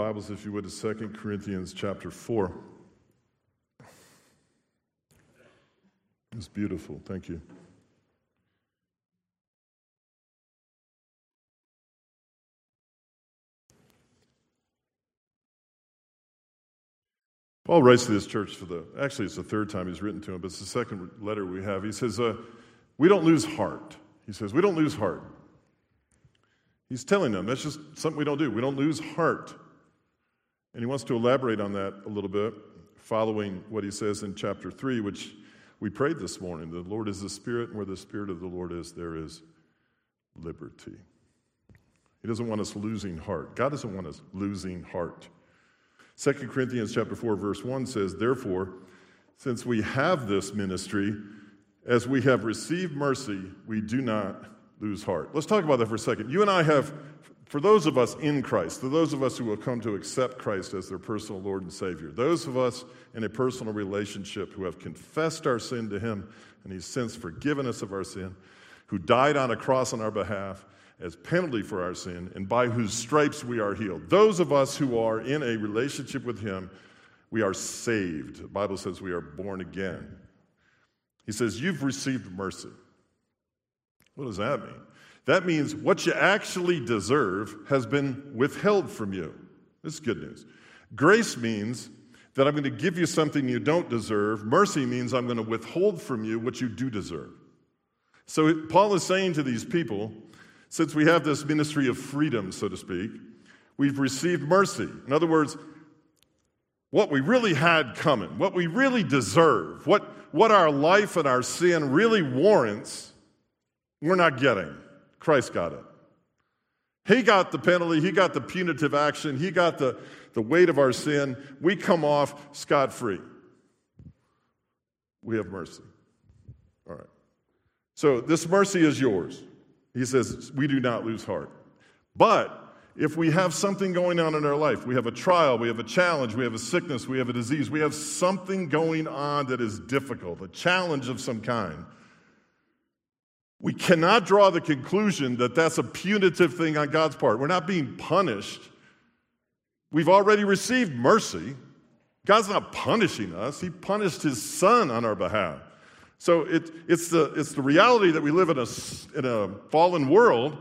Bibles, if you would, to 2 Corinthians chapter 4. It's beautiful. Thank you. Paul writes to this church for the, actually, it's the third time he's written to him, but it's the second letter we have. He says, uh, We don't lose heart. He says, We don't lose heart. He's telling them that's just something we don't do. We don't lose heart. And he wants to elaborate on that a little bit, following what he says in chapter 3, which we prayed this morning. The Lord is the Spirit, and where the Spirit of the Lord is, there is liberty. He doesn't want us losing heart. God doesn't want us losing heart. 2 Corinthians chapter 4 verse 1 says, "Therefore, since we have this ministry, as we have received mercy, we do not lose heart." Let's talk about that for a second. You and I have for those of us in Christ, for those of us who will come to accept Christ as their personal Lord and Savior, those of us in a personal relationship who have confessed our sin to Him and He's since forgiven us of our sin, who died on a cross on our behalf, as penalty for our sin, and by whose stripes we are healed. Those of us who are in a relationship with Him, we are saved. The Bible says we are born again. He says, You've received mercy. What does that mean? That means what you actually deserve has been withheld from you. This is good news. Grace means that I'm going to give you something you don't deserve. Mercy means I'm going to withhold from you what you do deserve. So Paul is saying to these people, since we have this ministry of freedom, so to speak, we've received mercy. In other words, what we really had coming, what we really deserve, what, what our life and our sin really warrants, we're not getting. Christ got it. He got the penalty, he got the punitive action, he got the, the weight of our sin. We come off scot free. We have mercy. All right. So this mercy is yours. He says, we do not lose heart. But if we have something going on in our life, we have a trial, we have a challenge, we have a sickness, we have a disease, we have something going on that is difficult, a challenge of some kind. We cannot draw the conclusion that that's a punitive thing on God's part. We're not being punished. We've already received mercy. God's not punishing us, He punished His Son on our behalf. So it, it's, the, it's the reality that we live in a, in a fallen world,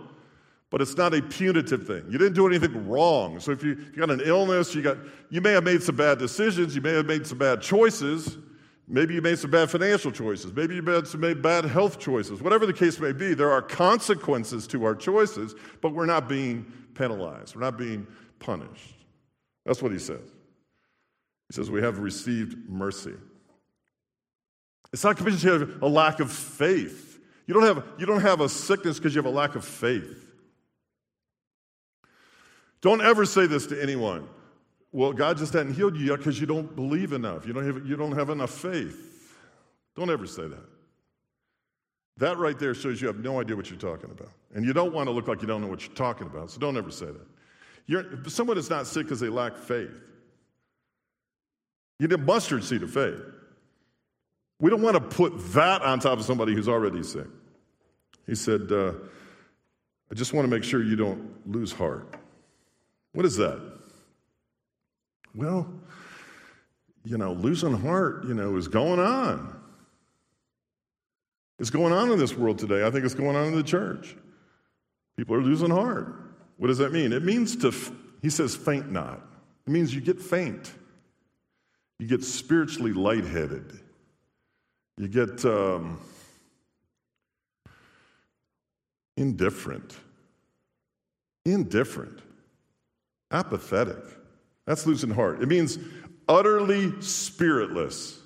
but it's not a punitive thing. You didn't do anything wrong. So if you, if you got an illness, you, got, you may have made some bad decisions, you may have made some bad choices. Maybe you made some bad financial choices. Maybe you made some bad health choices. Whatever the case may be, there are consequences to our choices, but we're not being penalized. We're not being punished. That's what he says. He says, We have received mercy. It's not because you have a lack of faith. You don't have, you don't have a sickness because you have a lack of faith. Don't ever say this to anyone. Well, God just hadn't healed you yet because you don't believe enough. You don't, have, you don't have enough faith. Don't ever say that. That right there shows you have no idea what you're talking about. And you don't want to look like you don't know what you're talking about, so don't ever say that. You're, someone is not sick because they lack faith. You need a mustard seed of faith. We don't want to put that on top of somebody who's already sick. He said, uh, I just want to make sure you don't lose heart. What is that? Well, you know, losing heart, you know, is going on. It's going on in this world today. I think it's going on in the church. People are losing heart. What does that mean? It means to, he says, faint not. It means you get faint. You get spiritually lightheaded. You get um, indifferent, indifferent, apathetic. That's losing heart. It means utterly spiritless.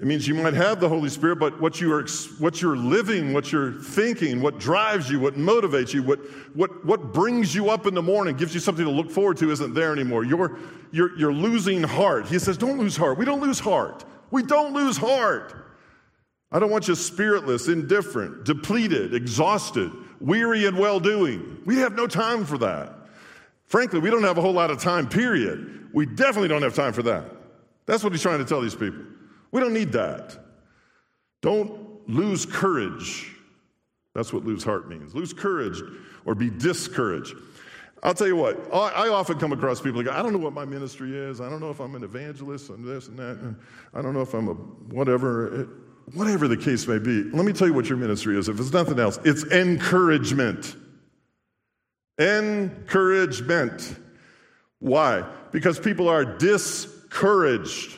It means you might have the Holy Spirit, but what, you are, what you're living, what you're thinking, what drives you, what motivates you, what, what, what brings you up in the morning, gives you something to look forward to, isn't there anymore. You're, you're, you're losing heart. He says, Don't lose heart. We don't lose heart. We don't lose heart. I don't want you spiritless, indifferent, depleted, exhausted, weary, and well doing. We have no time for that. Frankly, we don't have a whole lot of time, period. We definitely don't have time for that. That's what he's trying to tell these people. We don't need that. Don't lose courage. That's what lose heart means. Lose courage or be discouraged. I'll tell you what, I often come across people like, I don't know what my ministry is. I don't know if I'm an evangelist and this and that. I don't know if I'm a whatever, whatever the case may be. Let me tell you what your ministry is. If it's nothing else, it's encouragement. Encouragement. Why? Because people are discouraged.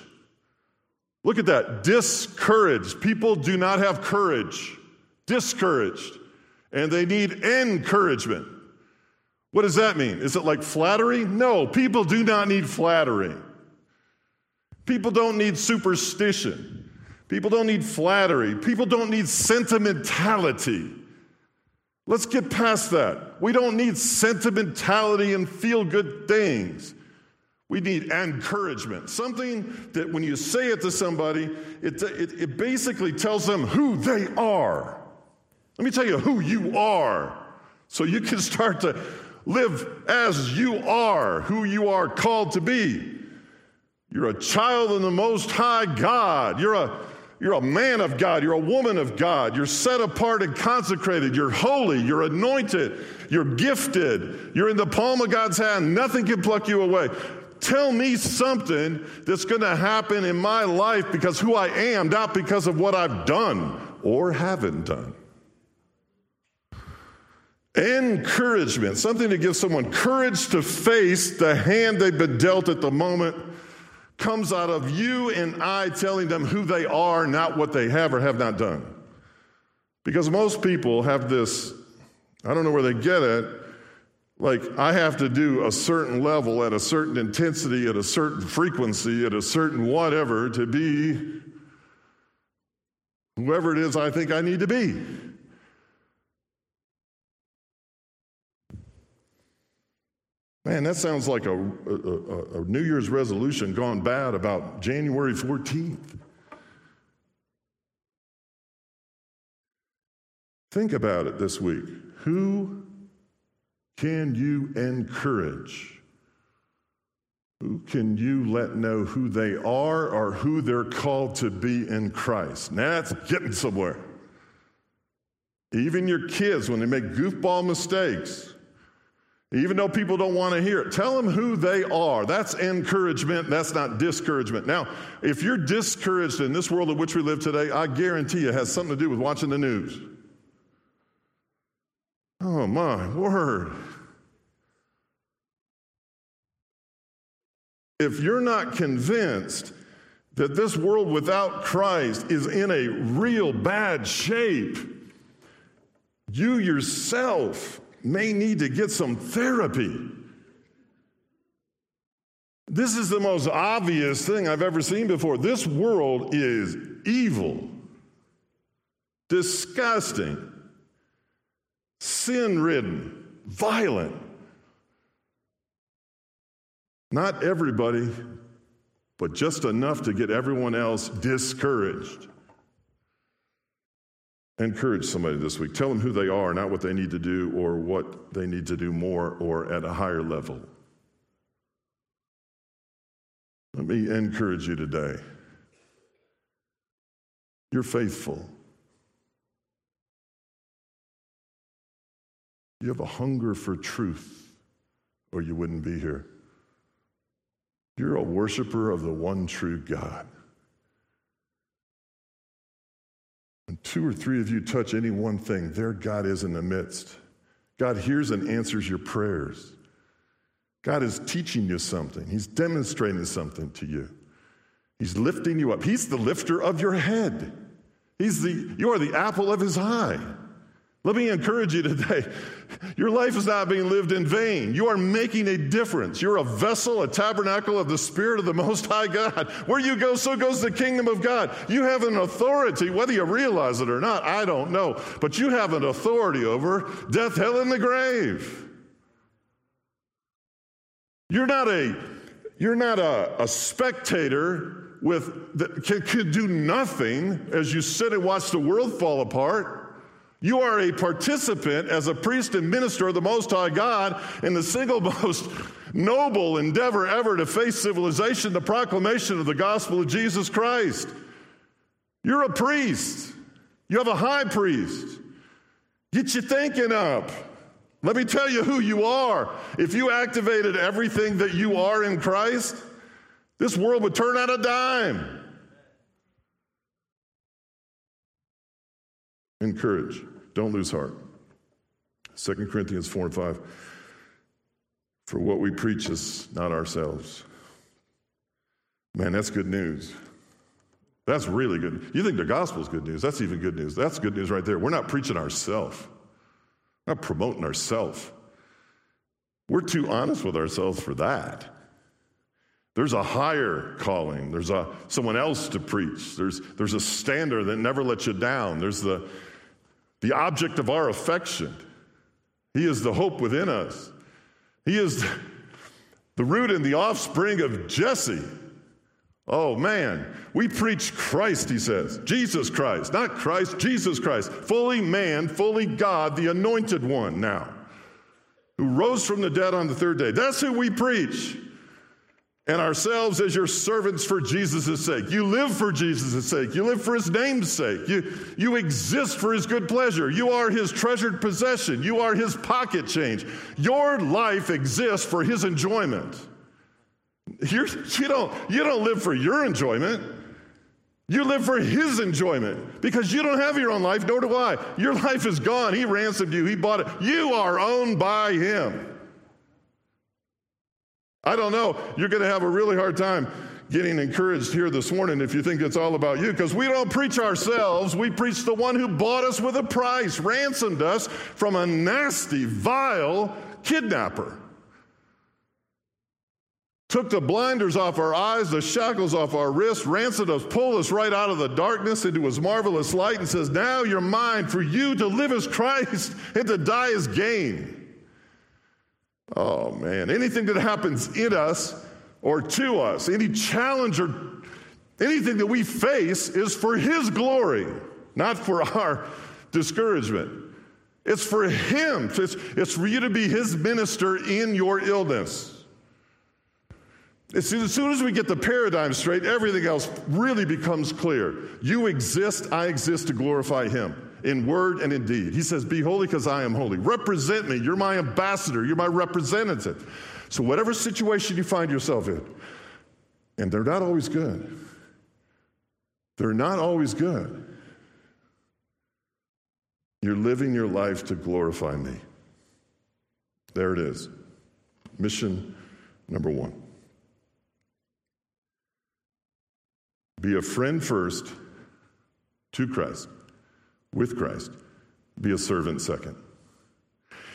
Look at that. Discouraged. People do not have courage. Discouraged. And they need encouragement. What does that mean? Is it like flattery? No, people do not need flattery. People don't need superstition. People don't need flattery. People don't need sentimentality. Let's get past that. We don't need sentimentality and feel good things. We need encouragement. Something that when you say it to somebody, it, it, it, basically tells them who they are. Let me tell you who you are so you can start to live as you are, who you are called to be. You're a child of the Most High God. You're a you're a man of God. You're a woman of God. You're set apart and consecrated. You're holy. You're anointed. You're gifted. You're in the palm of God's hand. Nothing can pluck you away. Tell me something that's going to happen in my life because who I am, not because of what I've done or haven't done. Encouragement, something to give someone courage to face the hand they've been dealt at the moment comes out of you and I telling them who they are, not what they have or have not done. Because most people have this, I don't know where they get it, like I have to do a certain level at a certain intensity, at a certain frequency, at a certain whatever to be whoever it is I think I need to be. Man, that sounds like a, a, a, New Year's resolution gone bad about January 14th. Think about it this week. Who can you encourage? Who can you let know who they are or who they're called to be in Christ? Now that's getting somewhere. Even your kids, when they make goofball mistakes, even though people don't want to hear it. Tell them who they are. That's encouragement. That's not discouragement. Now, if you're discouraged in this world in which we live today, I guarantee it has something to do with watching the news. Oh, my word. If you're not convinced that this world without Christ is in a real bad shape, you yourself may need to get some therapy. This is the most obvious thing I've ever seen before. This world is evil, disgusting, sin ridden, violent. Not everybody, but just enough to get everyone else discouraged. Encourage somebody this week. Tell them who they are, not what they need to do or what they need to do more or at a higher level. Let me encourage you today. You're faithful. You have a hunger for truth, or you wouldn't be here. You're a worshiper of the one true God. When two or three of you touch any one thing, there God is in the midst. God hears and answers your prayers. God is teaching you something, He's demonstrating something to you. He's lifting you up. He's the lifter of your head. He's the, you are the apple of His eye. Let me encourage you today. Your life is not being lived in vain. You are making a difference. You're a vessel, a tabernacle of the Spirit of the Most High God. Where you go, so goes the kingdom of God. You have an authority, whether you realize it or not, I don't know. But you have an authority over death, hell, and the grave. You're not a, you're not a, a spectator with that can, can do nothing as you sit and watch the world fall apart. You are a participant as a priest and minister of the Most High God in the single most noble endeavor ever to face civilization, the proclamation of the gospel of Jesus Christ. You're a priest, you have a high priest. Get your thinking up. Let me tell you who you are. If you activated everything that you are in Christ, this world would turn out a dime. Encourage. Don't lose heart. 2 Corinthians 4 and 5. For what we preach is not ourselves. Man, that's good news. That's really good. You think the gospel is good news? That's even good news. That's good news right there. We're not preaching ourselves, not promoting ourselves. We're too honest with ourselves for that. There's a higher calling. There's a someone else to preach. There's, there's a standard that never lets you down. There's the, the object of our affection. He is the hope within us. He is the root and the offspring of Jesse. Oh man, we preach Christ, he says. Jesus Christ, not Christ, Jesus Christ. Fully man, fully God, the anointed one now, who rose from the dead on the third day. That's who we preach. And ourselves as your servants for Jesus' sake. You live for Jesus' sake. You live for his name's sake. You, you exist for his good pleasure. You are his treasured possession. You are his pocket change. Your life exists for his enjoyment. You're, you, don't, you don't live for your enjoyment. You live for His enjoyment because you don't have your own life, nor do I. Your life is gone. He ransomed you, He bought it. You are owned by Him. I don't know. You're going to have a really hard time getting encouraged here this morning if you think it's all about you because we don't preach ourselves. We preach the one who bought us with a price, ransomed us from a nasty, vile kidnapper took the blinders off our eyes, the shackles off our wrists, ransomed us, pulled us right out of the darkness into his marvelous light, and says, Now you're mine. For you to live as Christ and to die as gain. Oh man, anything that happens in us or to us, any challenge or anything that we face is for his glory, not for our discouragement. It's for him. It's, it's for you to be his minister in your illness. As soon as we get the paradigm straight, everything else really becomes clear. You exist, I exist to glorify Him in word and in deed. He says, Be holy because I am holy. Represent me. You're my ambassador, you're my representative. So, whatever situation you find yourself in, and they're not always good, they're not always good. You're living your life to glorify me. There it is. Mission number one. Be a friend first to Christ, with Christ. Be a servant second.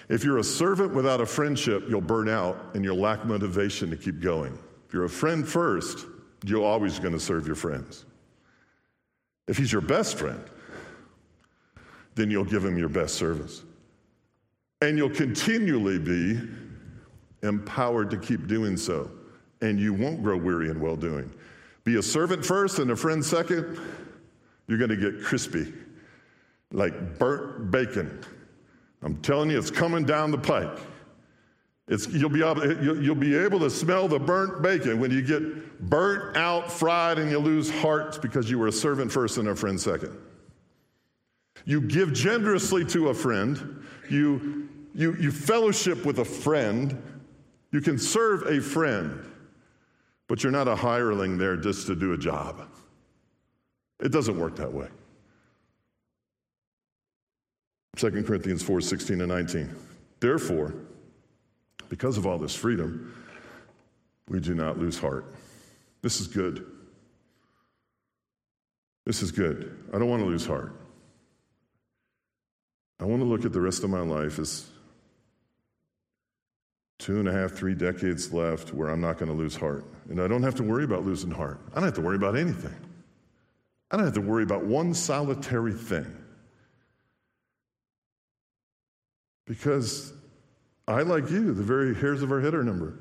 If you're a servant without a friendship, you'll burn out and you'll lack motivation to keep going. If you're a friend first, you're always going to serve your friends. If he's your best friend, then you'll give him your best service. And you'll continually be empowered to keep doing so. And you won't grow weary in well doing. Be a servant first and a friend second, you're going to get crispy, like burnt bacon. I'm telling you, it's coming down the pike. It's, you'll, be able, you'll be able to smell the burnt bacon when you get burnt out, fried, and you lose hearts because you were a servant first and a friend second. You give generously to a friend, you, you, you fellowship with a friend, you can serve a friend. But you're not a hireling there just to do a job. It doesn't work that way. 2 Corinthians 4 16 and 19. Therefore, because of all this freedom, we do not lose heart. This is good. This is good. I don't want to lose heart. I want to look at the rest of my life as two and a half, three decades left where I'm not going to lose heart. And I don't have to worry about losing heart. I don't have to worry about anything. I don't have to worry about one solitary thing. Because I, like you, the very hairs of our head are numbered.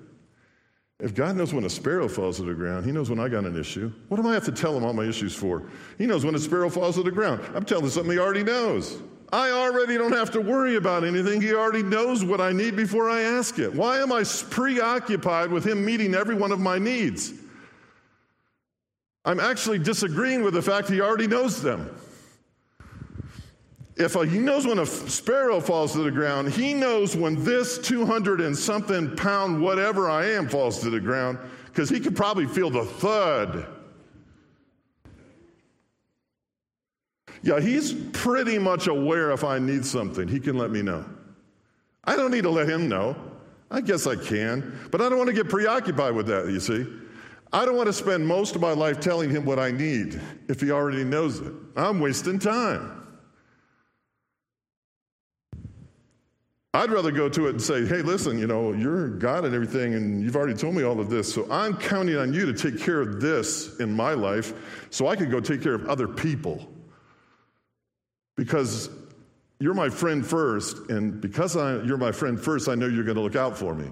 If God knows when a sparrow falls to the ground, He knows when I got an issue. What do I have to tell Him all my issues for? He knows when a sparrow falls to the ground. I'm telling Him something He already knows. I already don't have to worry about anything. He already knows what I need before I ask it. Why am I preoccupied with Him meeting every one of my needs? I'm actually disagreeing with the fact He already knows them. If a, he knows when a sparrow falls to the ground, he knows when this 200 and something pound whatever I am falls to the ground because he could probably feel the thud. Yeah, he's pretty much aware if I need something, he can let me know. I don't need to let him know. I guess I can, but I don't want to get preoccupied with that, you see. I don't want to spend most of my life telling him what I need if he already knows it. I'm wasting time. I'd rather go to it and say, hey, listen, you know, you're God and everything, and you've already told me all of this, so I'm counting on you to take care of this in my life so I can go take care of other people. Because you're my friend first, and because I, you're my friend first, I know you're going to look out for me.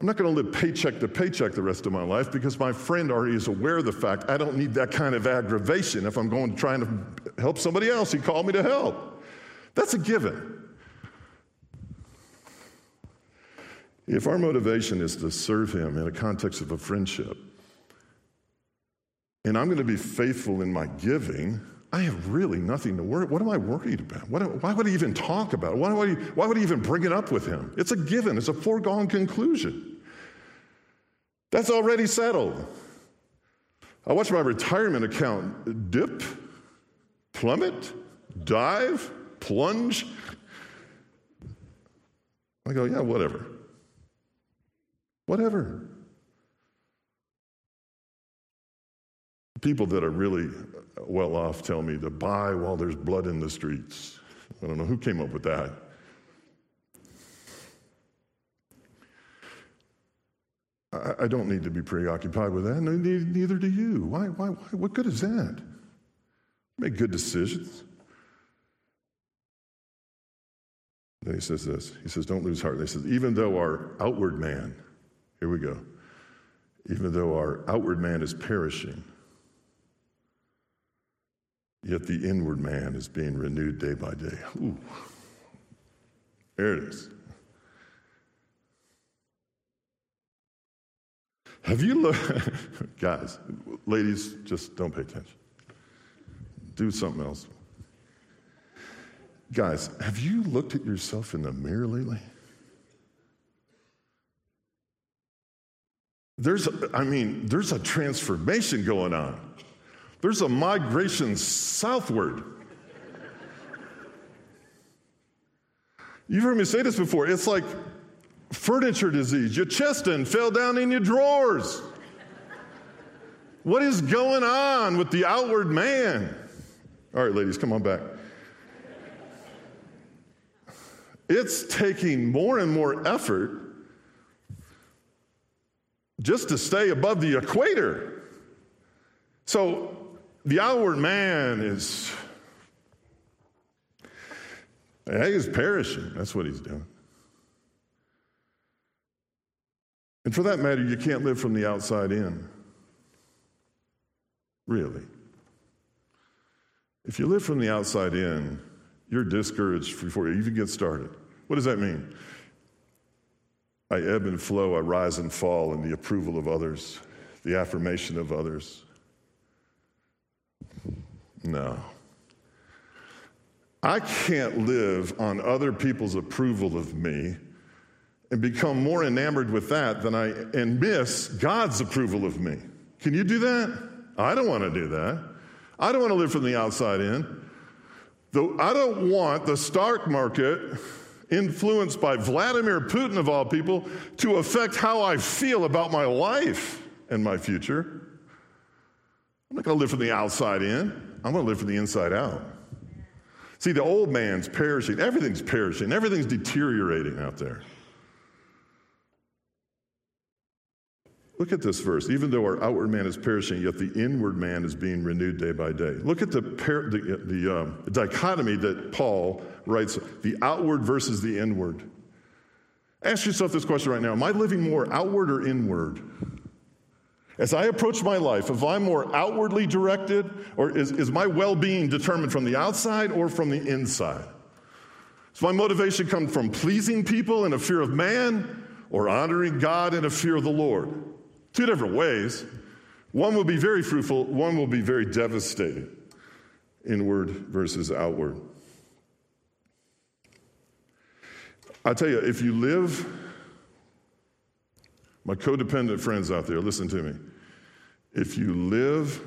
I'm not going to live paycheck to paycheck the rest of my life because my friend already is aware of the fact I don't need that kind of aggravation if I'm going to try to help somebody else. He called me to help. That's a given. If our motivation is to serve Him in a context of a friendship, and I'm going to be faithful in my giving, I have really nothing to worry. What am I worried about? What, why would I even talk about it? Why would, I, why would I even bring it up with him? It's a given. It's a foregone conclusion. That's already settled. I watch my retirement account dip, plummet, dive, plunge. I go, yeah, whatever. Whatever. People that are really uh, well off tell me to buy while there's blood in the streets. I don't know who came up with that. I, I don't need to be preoccupied with that. neither do you. Why, why, why? What good is that? Make good decisions. Then he says this. He says, Don't lose heart. He says, Even though our outward man, here we go. Even though our outward man is perishing, yet the inward man is being renewed day by day. Ooh. There it is. Have you looked, guys, ladies, just don't pay attention. Do something else. Guys, have you looked at yourself in the mirror lately? There's, I mean, there's a transformation going on. There's a migration southward. You've heard me say this before. It's like furniture disease. Your chest and fell down in your drawers. What is going on with the outward man? All right, ladies, come on back. It's taking more and more effort just to stay above the equator. So the outward man is, he's perishing. That's what he's doing. And for that matter, you can't live from the outside in. Really. If you live from the outside in, you're discouraged before you even get started. What does that mean? I ebb and flow, I rise and fall in the approval of others, the affirmation of others. No. I can't live on other people's approval of me and become more enamored with that than I and miss God's approval of me. Can you do that? I don't want to do that. I don't want to live from the outside in. Though I don't want the stock market influenced by Vladimir Putin, of all people, to affect how I feel about my life and my future. I'm not going to live from the outside in, I'm going to live from the inside out. See, the old man's perishing, everything's perishing, everything's deteriorating out there. Look at this verse. Even though our outward man is perishing, yet the inward man is being renewed day by day. Look at the, par- the, the um, dichotomy that Paul writes the outward versus the inward. Ask yourself this question right now Am I living more outward or inward? As I approach my life, if I'm more outwardly directed, or is, is my well being determined from the outside or from the inside? Does my motivation come from pleasing people in a fear of man or honoring God in a fear of the Lord? Two different ways. One will be very fruitful, one will be very devastating. Inward versus outward. I tell you, if you live, my codependent friends out there, listen to me. If you live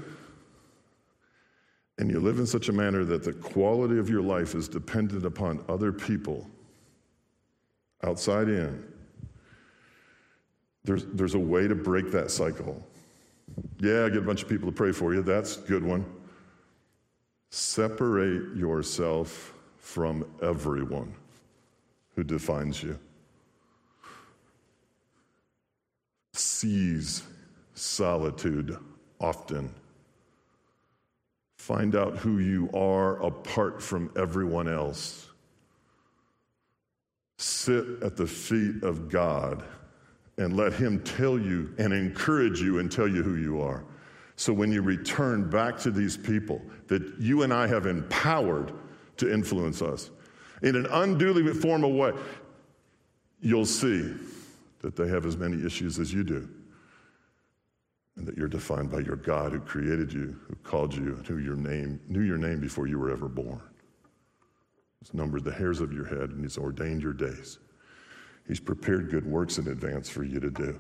and you live in such a manner that the quality of your life is dependent upon other people outside in, there's, there's a way to break that cycle. Yeah, get a bunch of people to pray for you. That's a good one. Separate yourself from everyone who defines you. Seize solitude often. Find out who you are apart from everyone else. Sit at the feet of God and let Him tell you and encourage you and tell you who you are. So when you return back to these people that you and I have empowered to influence us in an unduly formal way, you'll see that they have as many issues as you do. And that you're defined by your God who created you, who called you, and who your name, knew your name before you were ever born. He's numbered the hairs of your head and he's ordained your days. He's prepared good works in advance for you to do.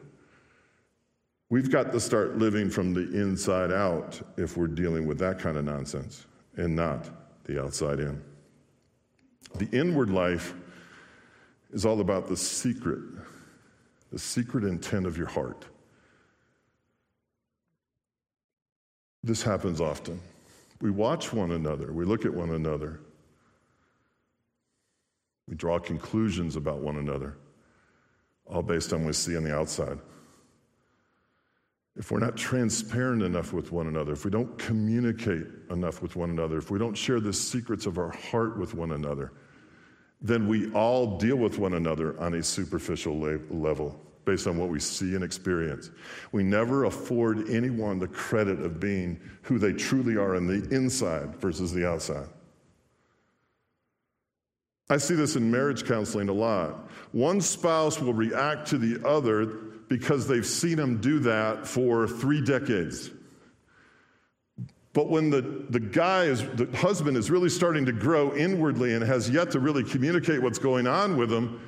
We've got to start living from the inside out if we're dealing with that kind of nonsense and not the outside in. The inward life is all about the secret, the secret intent of your heart. This happens often. We watch one another, we look at one another, we draw conclusions about one another, all based on what we see on the outside. If we're not transparent enough with one another, if we don't communicate enough with one another, if we don't share the secrets of our heart with one another, then we all deal with one another on a superficial level based on what we see and experience. We never afford anyone the credit of being who they truly are on the inside versus the outside. I see this in marriage counseling a lot. One spouse will react to the other because they've seen them do that for three decades. But when the, the guy is, the husband is really starting to grow inwardly and has yet to really communicate what's going on with them,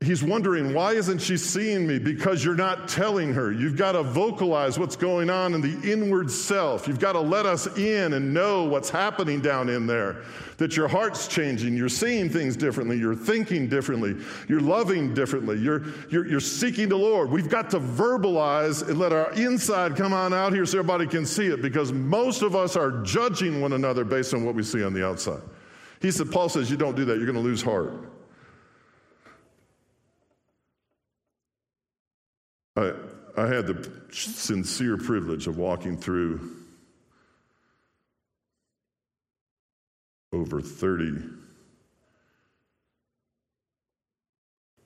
He's wondering, why isn't she seeing me? Because you're not telling her. You've got to vocalize what's going on in the inward self. You've got to let us in and know what's happening down in there. That your heart's changing. You're seeing things differently. You're thinking differently. You're loving differently. You're, you're, you're seeking the Lord. We've got to verbalize and let our inside come on out here so everybody can see it because most of us are judging one another based on what we see on the outside. He said, Paul says, you don't do that. You're going to lose heart. I, I had the sincere privilege of walking through over 30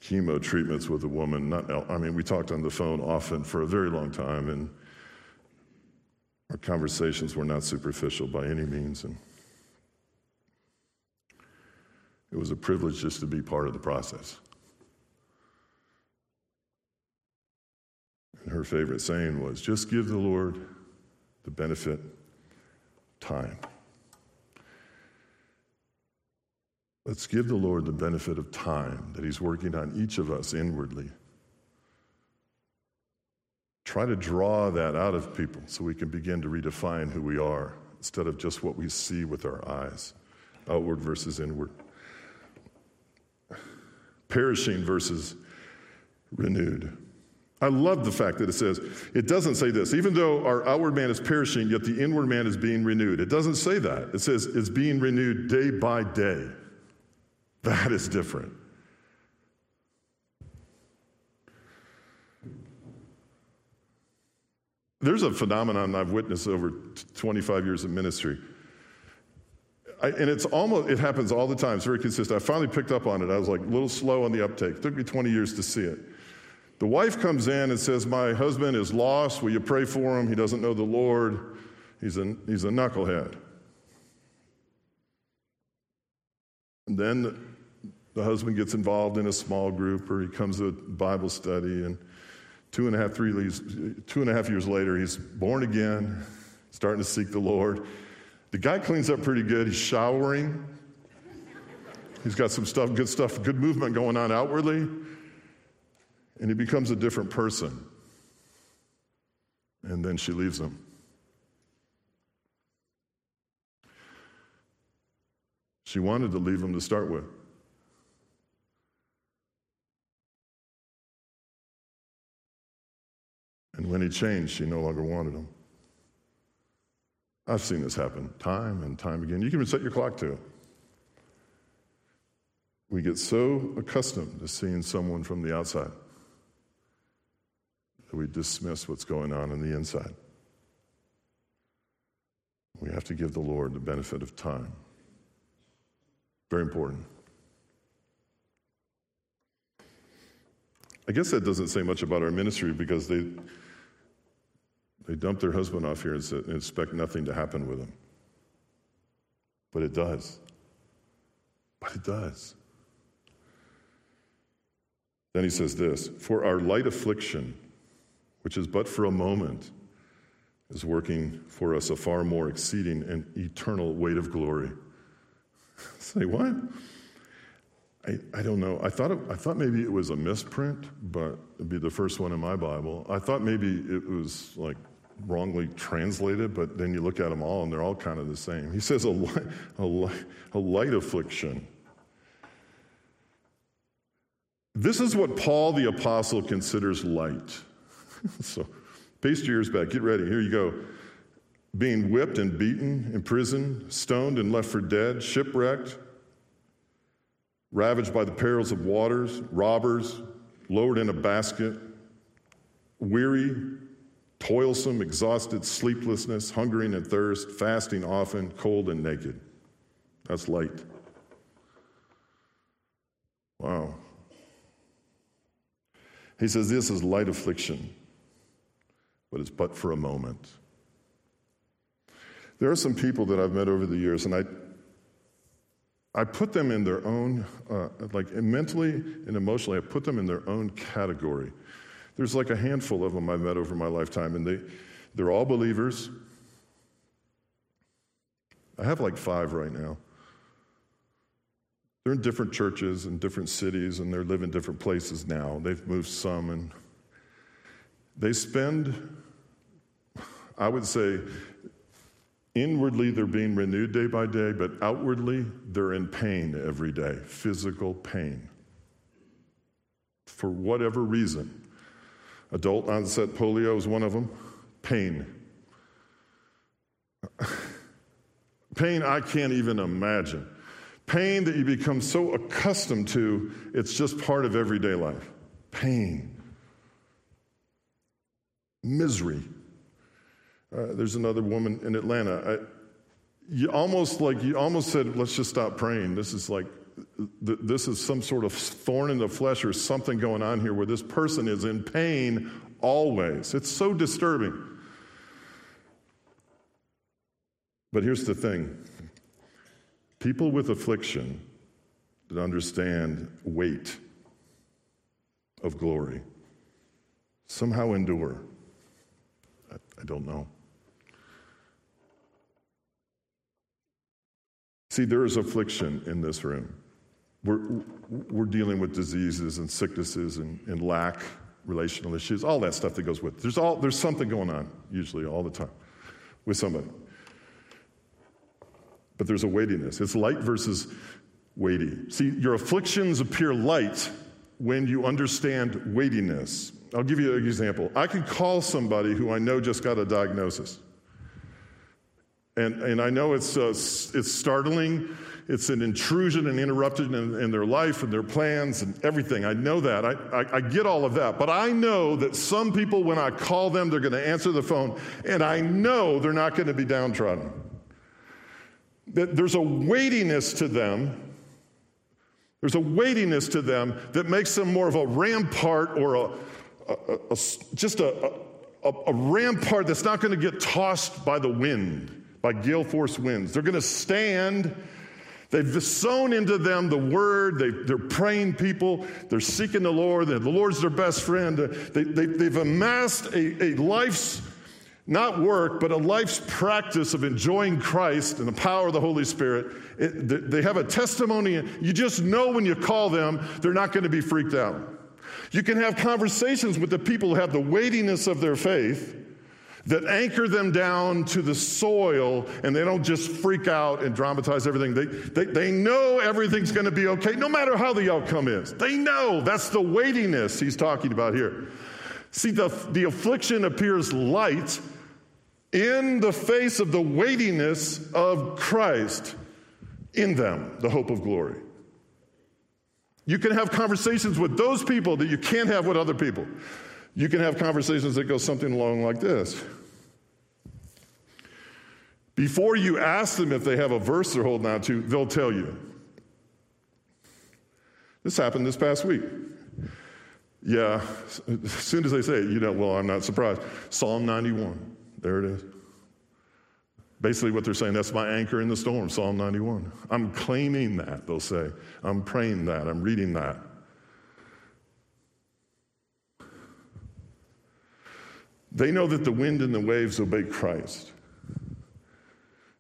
chemo treatments with a woman. Not, I mean, we talked on the phone often for a very long time, and our conversations were not superficial by any means. And it was a privilege just to be part of the process. And her favorite saying was just give the Lord the benefit time. Let's give the Lord the benefit of time that He's working on each of us inwardly. Try to draw that out of people so we can begin to redefine who we are instead of just what we see with our eyes, outward versus inward. Perishing versus renewed. I love the fact that it says, it doesn't say this. Even though our outward man is perishing, yet the inward man is being renewed. It doesn't say that. It says it's being renewed day by day. That is different. There's a phenomenon I've witnessed over 25 years of ministry. I, and it's almost, it happens all the time. It's very consistent. I finally picked up on it. I was like a little slow on the uptake. It took me 20 years to see it. The wife comes in and says, My husband is lost. Will you pray for him? He doesn't know the Lord. He's a, he's a knucklehead. And then the, the husband gets involved in a small group or he comes to a Bible study, and two and a half, three, two and a half years later, he's born again, starting to seek the Lord. The guy cleans up pretty good. He's showering. He's got some stuff, good stuff, good movement going on outwardly, and he becomes a different person. And then she leaves him. She wanted to leave him to start with. And when he changed, she no longer wanted him. I've seen this happen time and time again. You can even set your clock to it. We get so accustomed to seeing someone from the outside that we dismiss what's going on in the inside. We have to give the Lord the benefit of time. Very important. I guess that doesn't say much about our ministry because they, they dump their husband off here and expect nothing to happen with him. But it does. But it does. Then he says this For our light affliction, which is but for a moment, is working for us a far more exceeding and eternal weight of glory Say what? I, I don't know. I thought, it, I thought maybe it was a misprint, but it'd be the first one in my Bible. I thought maybe it was like wrongly translated, but then you look at them all and they're all kind of the same. He says a light, a light, a light affliction. This is what Paul the Apostle considers light. so, paste your ears back. Get ready. Here you go being whipped and beaten, imprisoned, stoned and left for dead, shipwrecked, ravaged by the perils of waters, robbers, lowered in a basket, weary, toilsome, exhausted, sleeplessness, hungering and thirst, fasting often, cold and naked. That's light. Wow. He says this is light affliction, but it's but for a moment. There are some people that I've met over the years, and I, I put them in their own, uh, like mentally and emotionally, I put them in their own category. There's like a handful of them I've met over my lifetime, and they, they're all believers. I have like five right now. They're in different churches and different cities, and they live in different places now. They've moved some, and they spend, I would say, Inwardly, they're being renewed day by day, but outwardly, they're in pain every day physical pain. For whatever reason. Adult onset polio is one of them. Pain. pain I can't even imagine. Pain that you become so accustomed to, it's just part of everyday life. Pain. Misery. Uh, there's another woman in Atlanta. I, you almost like you almost said, let's just stop praying. This is like th- this is some sort of thorn in the flesh or something going on here where this person is in pain always. It's so disturbing. But here's the thing people with affliction that understand weight of glory somehow endure. I, don't know. See, there is affliction in this room. We're, we're dealing with diseases and sicknesses and, and lack, relational issues, all that stuff that goes with it. There's, all, there's something going on, usually, all the time, with somebody. But there's a weightiness. It's light versus weighty. See, your afflictions appear light when you understand weightiness. I'll give you an example. I could call somebody who I know just got a diagnosis. And, and I know it's, uh, it's startling. It's an intrusion and interruption in, in, their life and their plans and everything. I know that. I, I, I get all of that. But I know that some people, when I call them, they're going to answer the phone. And I know they're not going to be downtrodden. That there's a weightiness to them. There's a weightiness to them that makes them more of a rampart or a, a, a just a, a rampart that's not going to get tossed by the wind by gale force winds. They're going to stand. They've sown into them the word. They, are praying people. They're seeking the Lord. The Lord's their best friend. They, they, they've amassed a, a life's not work, but a life's practice of enjoying Christ and the power of the Holy Spirit. It, they have a testimony. You just know when you call them, they're not going to be freaked out. You can have conversations with the people who have the weightiness of their faith that anchor them down to the soil and they don't just freak out and dramatize everything. They, they, they know everything's going to be okay, no matter how the outcome is. They know that's the weightiness he's talking about here. See, the, the affliction appears light in the face of the weightiness of Christ in them, the hope of glory. You can have conversations with those people that you can't have with other people. You can have conversations that go something along like this. Before you ask them if they have a verse they're holding on to, they'll tell you. This happened this past week. Yeah, as soon as they say it, you know, well, I'm not surprised. Psalm 91. There it is. Basically, what they're saying, that's my anchor in the storm, Psalm 91. I'm claiming that, they'll say. I'm praying that. I'm reading that. They know that the wind and the waves obey Christ.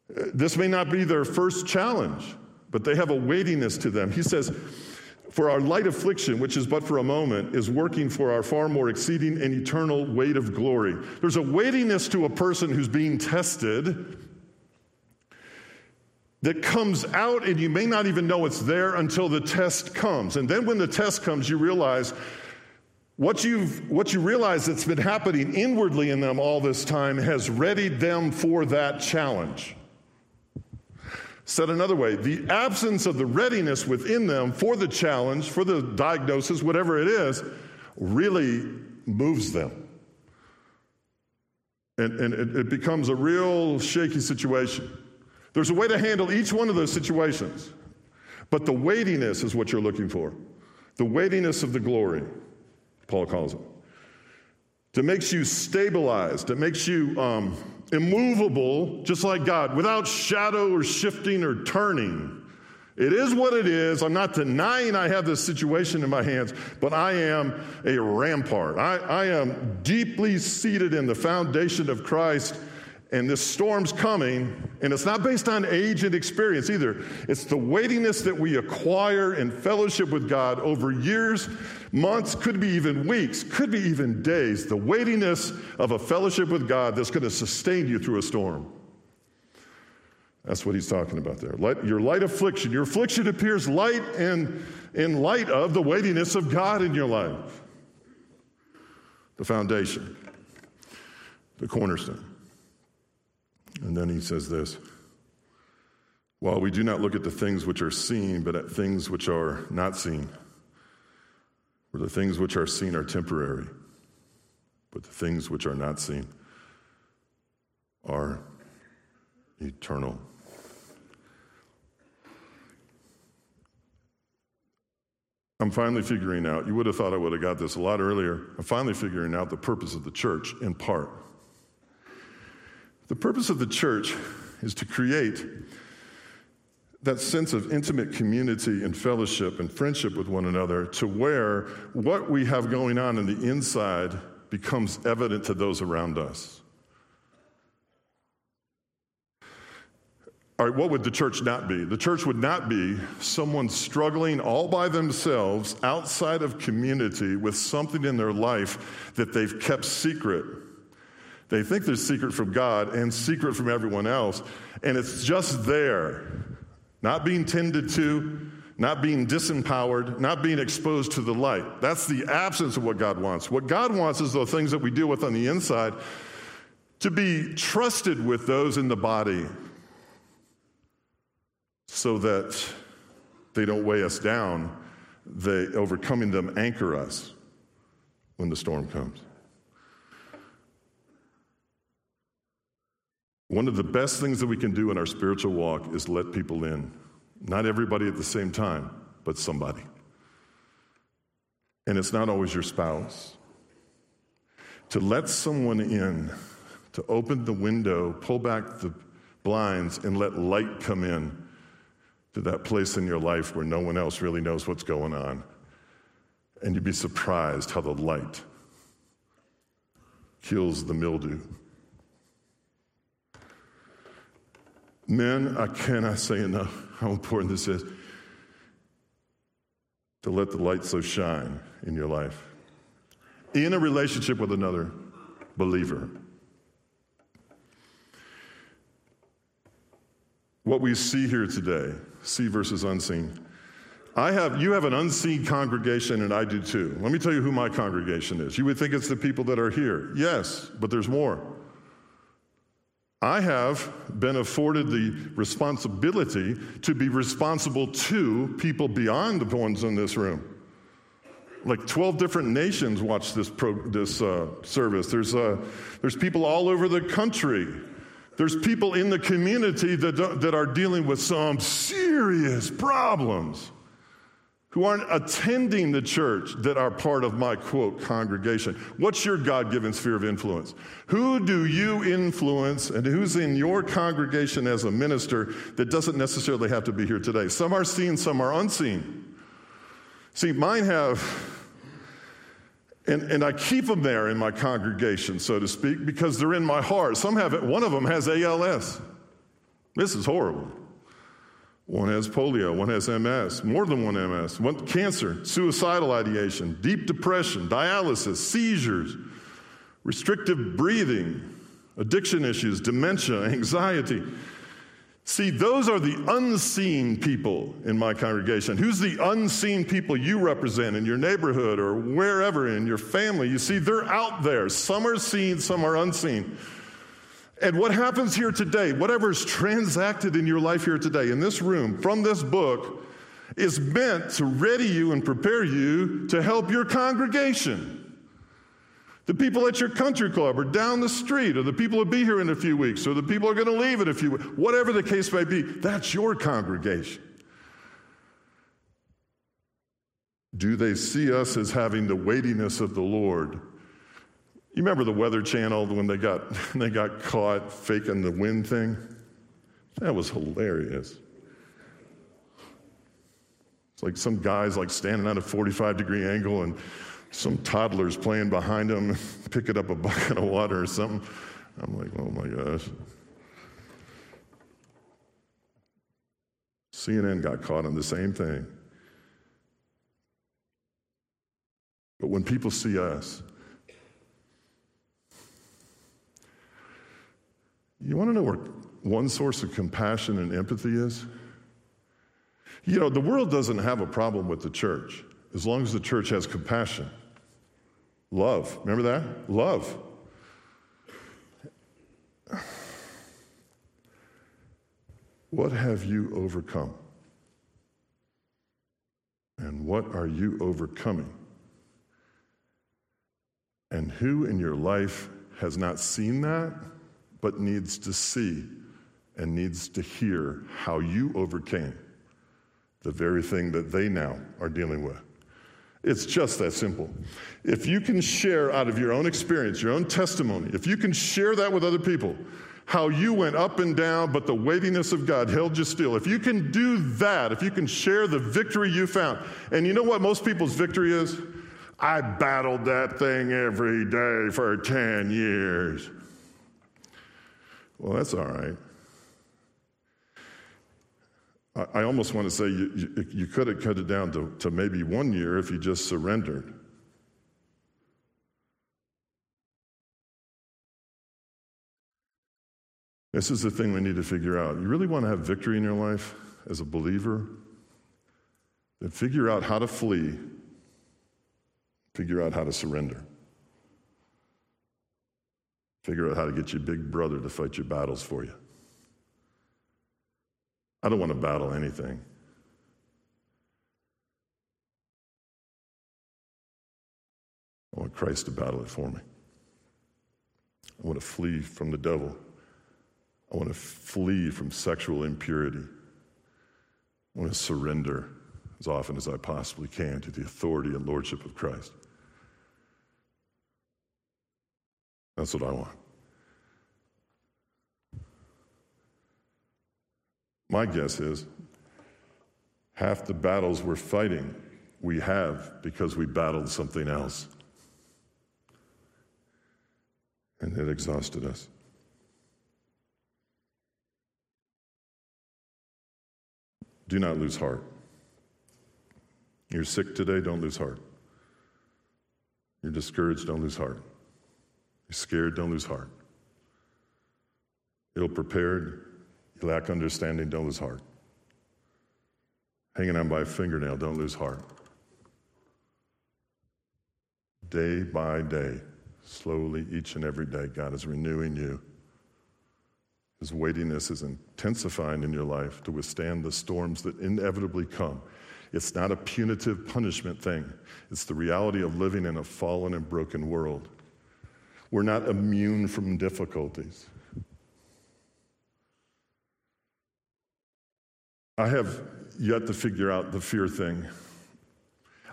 This may not be their first challenge, but they have a weightiness to them. He says, For our light affliction, which is but for a moment, is working for our far more exceeding and eternal weight of glory. There's a weightiness to a person who's being tested that comes out, and you may not even know it's there until the test comes. And then when the test comes, you realize what, you've, what you realize that's been happening inwardly in them all this time has readied them for that challenge. Said another way, the absence of the readiness within them for the challenge, for the diagnosis, whatever it is, really moves them. And, and it, it becomes a real shaky situation. There's a way to handle each one of those situations, but the weightiness is what you're looking for the weightiness of the glory. Paul calls it. That makes you stabilized, that makes you um, immovable, just like God, without shadow or shifting or turning. It is what it is. I'm not denying I have this situation in my hands, but I am a rampart. I, I am deeply seated in the foundation of Christ and this storm's coming, and it's not based on age and experience either. It's the weightiness that we acquire in fellowship with God over years, months, could be even weeks, could be even days. The weightiness of a fellowship with God that's going to sustain you through a storm. That's what he's talking about there. Light, your light affliction. Your affliction appears light and in light of the weightiness of God in your life. The foundation, the cornerstone. And then he says this While we do not look at the things which are seen, but at things which are not seen. For the things which are seen are temporary, but the things which are not seen are eternal. I'm finally figuring out, you would have thought I would have got this a lot earlier. I'm finally figuring out the purpose of the church in part. The purpose of the church is to create that sense of intimate community and fellowship and friendship with one another to where what we have going on in the inside becomes evident to those around us. All right, what would the church not be? The church would not be someone struggling all by themselves outside of community with something in their life that they've kept secret they think they're secret from God and secret from everyone else, and it's just there, not being tended to, not being disempowered, not being exposed to the light. That's the absence of what God wants. What God wants is the things that we deal with on the inside to be trusted with those in the body so that they don't weigh us down. They overcoming them anchor us when the storm comes. One of the best things that we can do in our spiritual walk is let people in. Not everybody at the same time, but somebody. And it's not always your spouse. To let someone in, to open the window, pull back the blinds, and let light come in to that place in your life where no one else really knows what's going on. And you'd be surprised how the light kills the mildew Men, I cannot say enough how important this is to let the light so shine in your life in a relationship with another believer. What we see here today, see versus unseen. I have, you have an unseen congregation, and I do too. Let me tell you who my congregation is. You would think it's the people that are here. Yes, but there's more. I have been afforded the responsibility to be responsible to people beyond the ones in this room. Like 12 different nations watch this, pro, this uh, service. There's, uh, there's people all over the country. There's people in the community that, that are dealing with some serious problems who aren't attending the church that are part of my quote congregation. What's your God given sphere of influence? Who do you influence and who's in your congregation as a minister that doesn't necessarily have to be here today? Some are seen, some are unseen. See, mine have, and, and I keep them there in my congregation, so to speak, because they're in my heart. Some have it, one of them has ALS. This is horrible. One has polio, one has MS, more than one MS, one cancer, suicidal ideation, deep depression, dialysis, seizures, restrictive breathing, addiction issues, dementia, anxiety. See, those are the unseen people in my congregation. Who's the unseen people you represent in your neighborhood or wherever in your family? You see, they're out there. Some are seen, some are unseen. And what happens here today, whatever is transacted in your life here today, in this room, from this book, is meant to ready you and prepare you to help your congregation. The people at your country club or down the street, or the people who be here in a few weeks, or the people who are going to leave in a few weeks, whatever the case may be, that's your congregation. Do they see us as having the weightiness of the Lord you remember the Weather Channel when they got, they got caught faking the wind thing? That was hilarious. It's like some guy's like standing at a 45 degree angle and some toddler's playing behind him, picking up a bucket of water or something. I'm like, oh my gosh. CNN got caught on the same thing. But when people see us, You want to know where one source of compassion and empathy is? You know, the world doesn't have a problem with the church as long as the church has compassion. Love. Remember that? Love. What have you overcome? And what are you overcoming? And who in your life has not seen that? But needs to see and needs to hear how you overcame the very thing that they now are dealing with. It's just that simple. If you can share out of your own experience, your own testimony, if you can share that with other people, how you went up and down, but the weightiness of God held you still. If you can do that, if you can share the victory you found, and you know what most people's victory is? I battled that thing every day for 10 years. Well, that's all right. I, almost want to say you, you, you could have cut it down to, to maybe one year if you just surrendered. This is the thing we need to figure out. You really want to have victory in your life as a believer? Then figure out how to flee, figure out how to surrender. Figure out how to get your big brother to fight your battles for you. I don't want to battle anything. I want Christ to battle it for me. I want to flee from the devil. I want to flee from sexual impurity. I want to surrender as often as I possibly can to the authority and lordship of Christ. That's what I want. My guess is half the battles we're fighting, we have because we battled something else. And it exhausted us. Do not lose heart. You're sick today, don't lose heart. You're discouraged, don't lose heart. You're scared, don't lose heart. Ill prepared, you lack understanding, don't lose heart. Hanging on by a fingernail, don't lose heart. Day by day, slowly, each and every day, God is renewing you. His weightiness is intensifying in your life to withstand the storms that inevitably come. It's not a punitive punishment thing, it's the reality of living in a fallen and broken world. We're not immune from difficulties. I have yet to figure out the fear thing.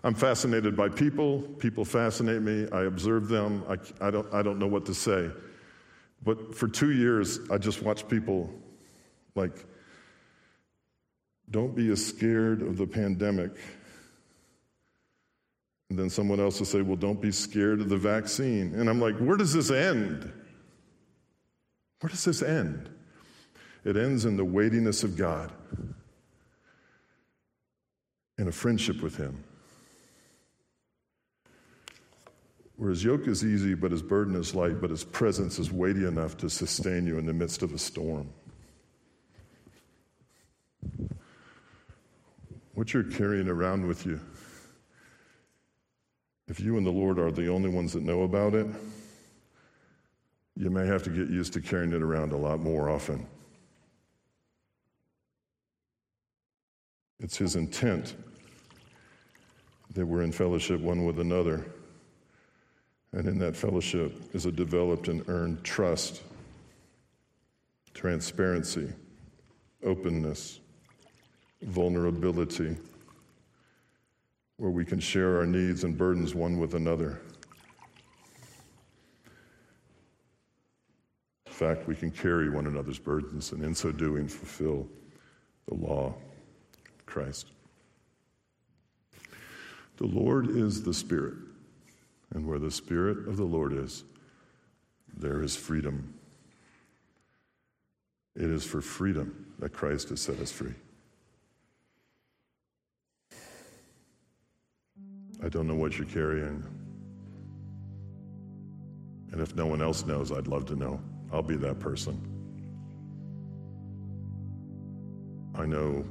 I'm fascinated by people. People fascinate me. I observe them. I, I, don't, I don't know what to say. But for two years, I just watched people like, don't be as scared of the pandemic. And then someone else will say, well, don't be scared of the vaccine. And I'm like, where does this end? Where does this end? It ends in the weightiness of God and a friendship with Him. Where His yoke is easy, but His burden is light, but His presence is weighty enough to sustain you in the midst of a storm. What you're carrying around with you, if you and the Lord are the only ones that know about it, you may have to get used to carrying it around a lot more often. It's His intent that we're in fellowship one with another. And in that fellowship is a developed and earned trust, transparency, openness, vulnerability, where we can share our needs and burdens one with another. In fact, we can carry one another's burdens and in so doing fulfill the law of Christ. The Lord is the Spirit, and where the Spirit of the Lord is, there is freedom. It is for freedom that Christ has set us free. I don't know what you're carrying. And if no one else knows, I'd love to know. I'll be that person. I know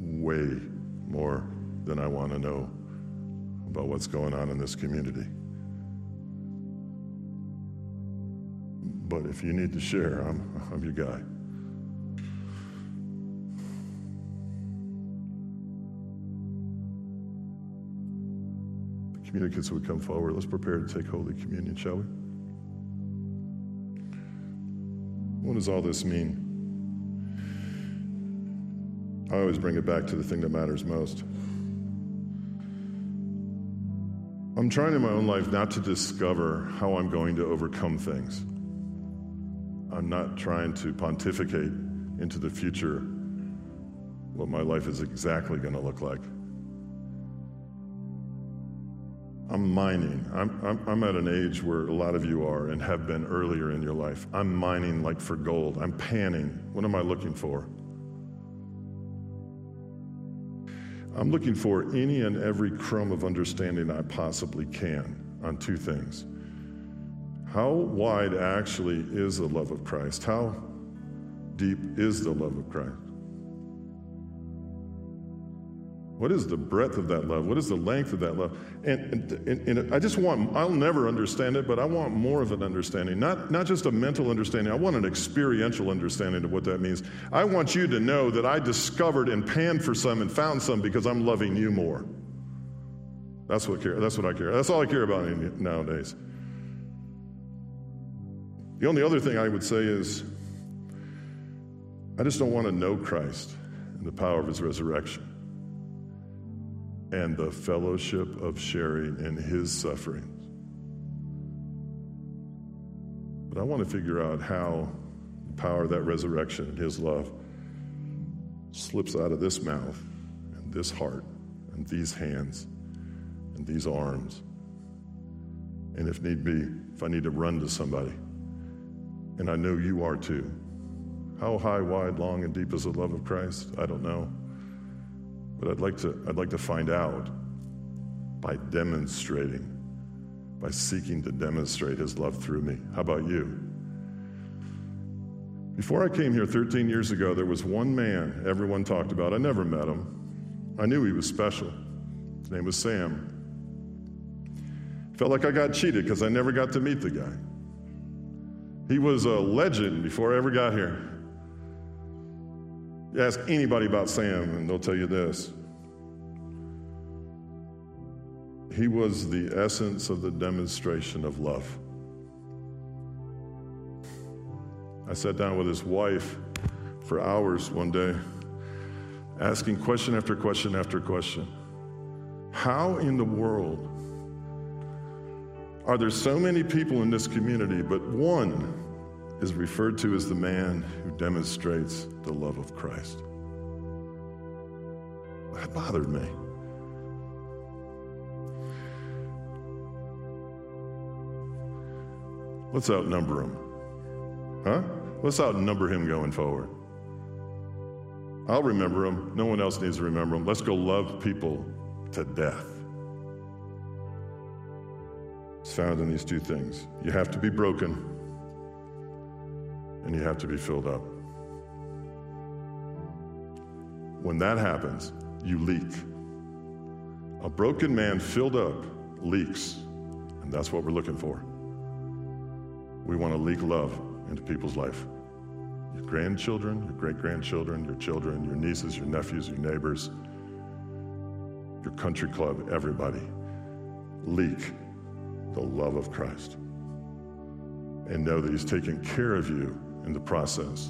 way more than I want to know about what's going on in this community. But if you need to share, I'm, I'm your guy. Communicants would come forward. Let's prepare to take Holy Communion, shall we? What does all this mean? I always bring it back to the thing that matters most. I'm trying in my own life not to discover how I'm going to overcome things. I'm not trying to pontificate into the future what my life is exactly going to look like. I'm mining. I'm, I'm, I'm, at an age where a lot of you are and have been earlier in your life. I'm mining like for gold. I'm panning. What am I looking for? I'm looking for any and every crumb of understanding I possibly can on two things. How wide actually is the love of Christ? How deep is the love of Christ? What is the breadth of that love? What is the length of that love? And, and, and, I just want, I'll never understand it, but I want more of an understanding. Not, not just a mental understanding, I want an experiential understanding of what that means. I want you to know that I discovered and panned for some and found some because I'm loving you more. That's what, care, that's what I care. That's all I care about nowadays. The only other thing I would say is I just don't want to know Christ and the power of his resurrection and the fellowship of sharing in his sufferings. But I want to figure out how the power of that resurrection and his love slips out of this mouth and this heart and these hands and these arms. And if need be, if I need to run to somebody, and I know you are too. How high, wide, long, and deep is the love of Christ? I don't know. But I'd like to, I'd like to find out by demonstrating, by seeking to demonstrate his love through me. How about you? Before I came here 13 years ago, there was one man everyone talked about. I never met him. I knew he was special. His name was Sam. Felt like I got cheated because I never got to meet the guy. He was a legend before I ever got here. Ask anybody about Sam, and they'll tell you this. He was the essence of the demonstration of love. I sat down with his wife for hours one day, asking question after question after question. How in the world are there so many people in this community, but one is referred to as the man who demonstrates the love of Christ? That bothered me. Let's outnumber him. Huh? Let's outnumber him going forward. I'll remember him. No one else needs to remember him. Let's go love people to death. It's found in these two things. You have to be broken, and you have to be filled up. When that happens, you leak. A broken man filled up leaks, and that's what we're looking for. We want to leak love into people's life. Your grandchildren, your great grandchildren, your children, your nieces, your nephews, your neighbors, your country club, everybody. Leak the love of Christ. And know that He's taking care of you in the process.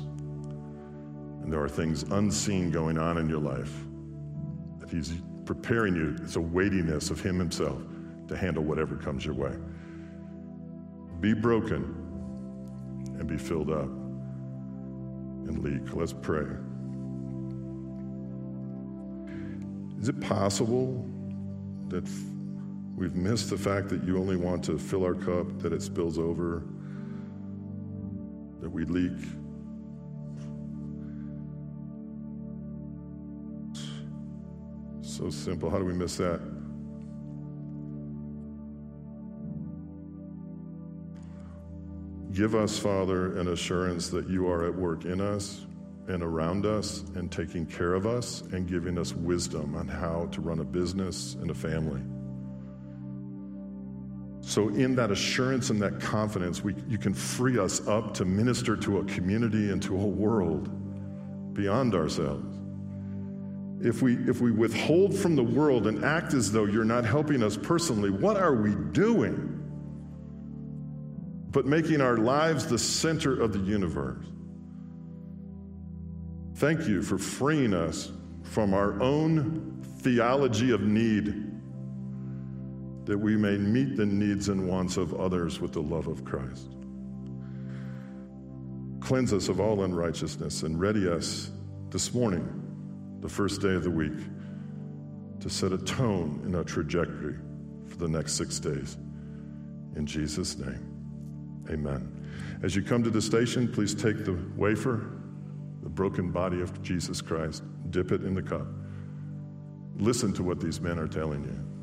And there are things unseen going on in your life that He's preparing you. It's a weightiness of Him Himself to handle whatever comes your way. Be broken and be filled up and leak. Let's pray. Is it possible that we've missed the fact that you only want to fill our cup, that it spills over, that we leak? So simple. How do we miss that? Give us, Father, an assurance that you are at work in us and around us and taking care of us and giving us wisdom on how to run a business and a family. So, in that assurance and that confidence, we, you can free us up to minister to a community and to a world beyond ourselves. If we, if we withhold from the world and act as though you're not helping us personally, what are we doing? but making our lives the center of the universe. Thank you for freeing us from our own theology of need, that we may meet the needs and wants of others with the love of Christ. Cleanse us of all unrighteousness and ready us this morning, the first day of the week, to set a tone in our trajectory for the next six days. In Jesus' name. Amen. As you come to the station, please take the wafer, the broken body of Jesus Christ, dip it in the cup. Listen to what these men are telling you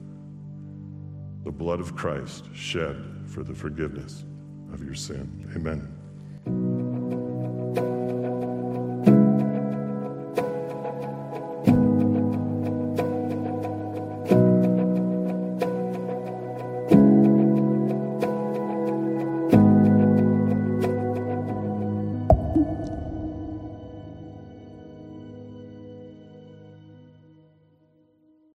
the blood of Christ shed for the forgiveness of your sin. Amen.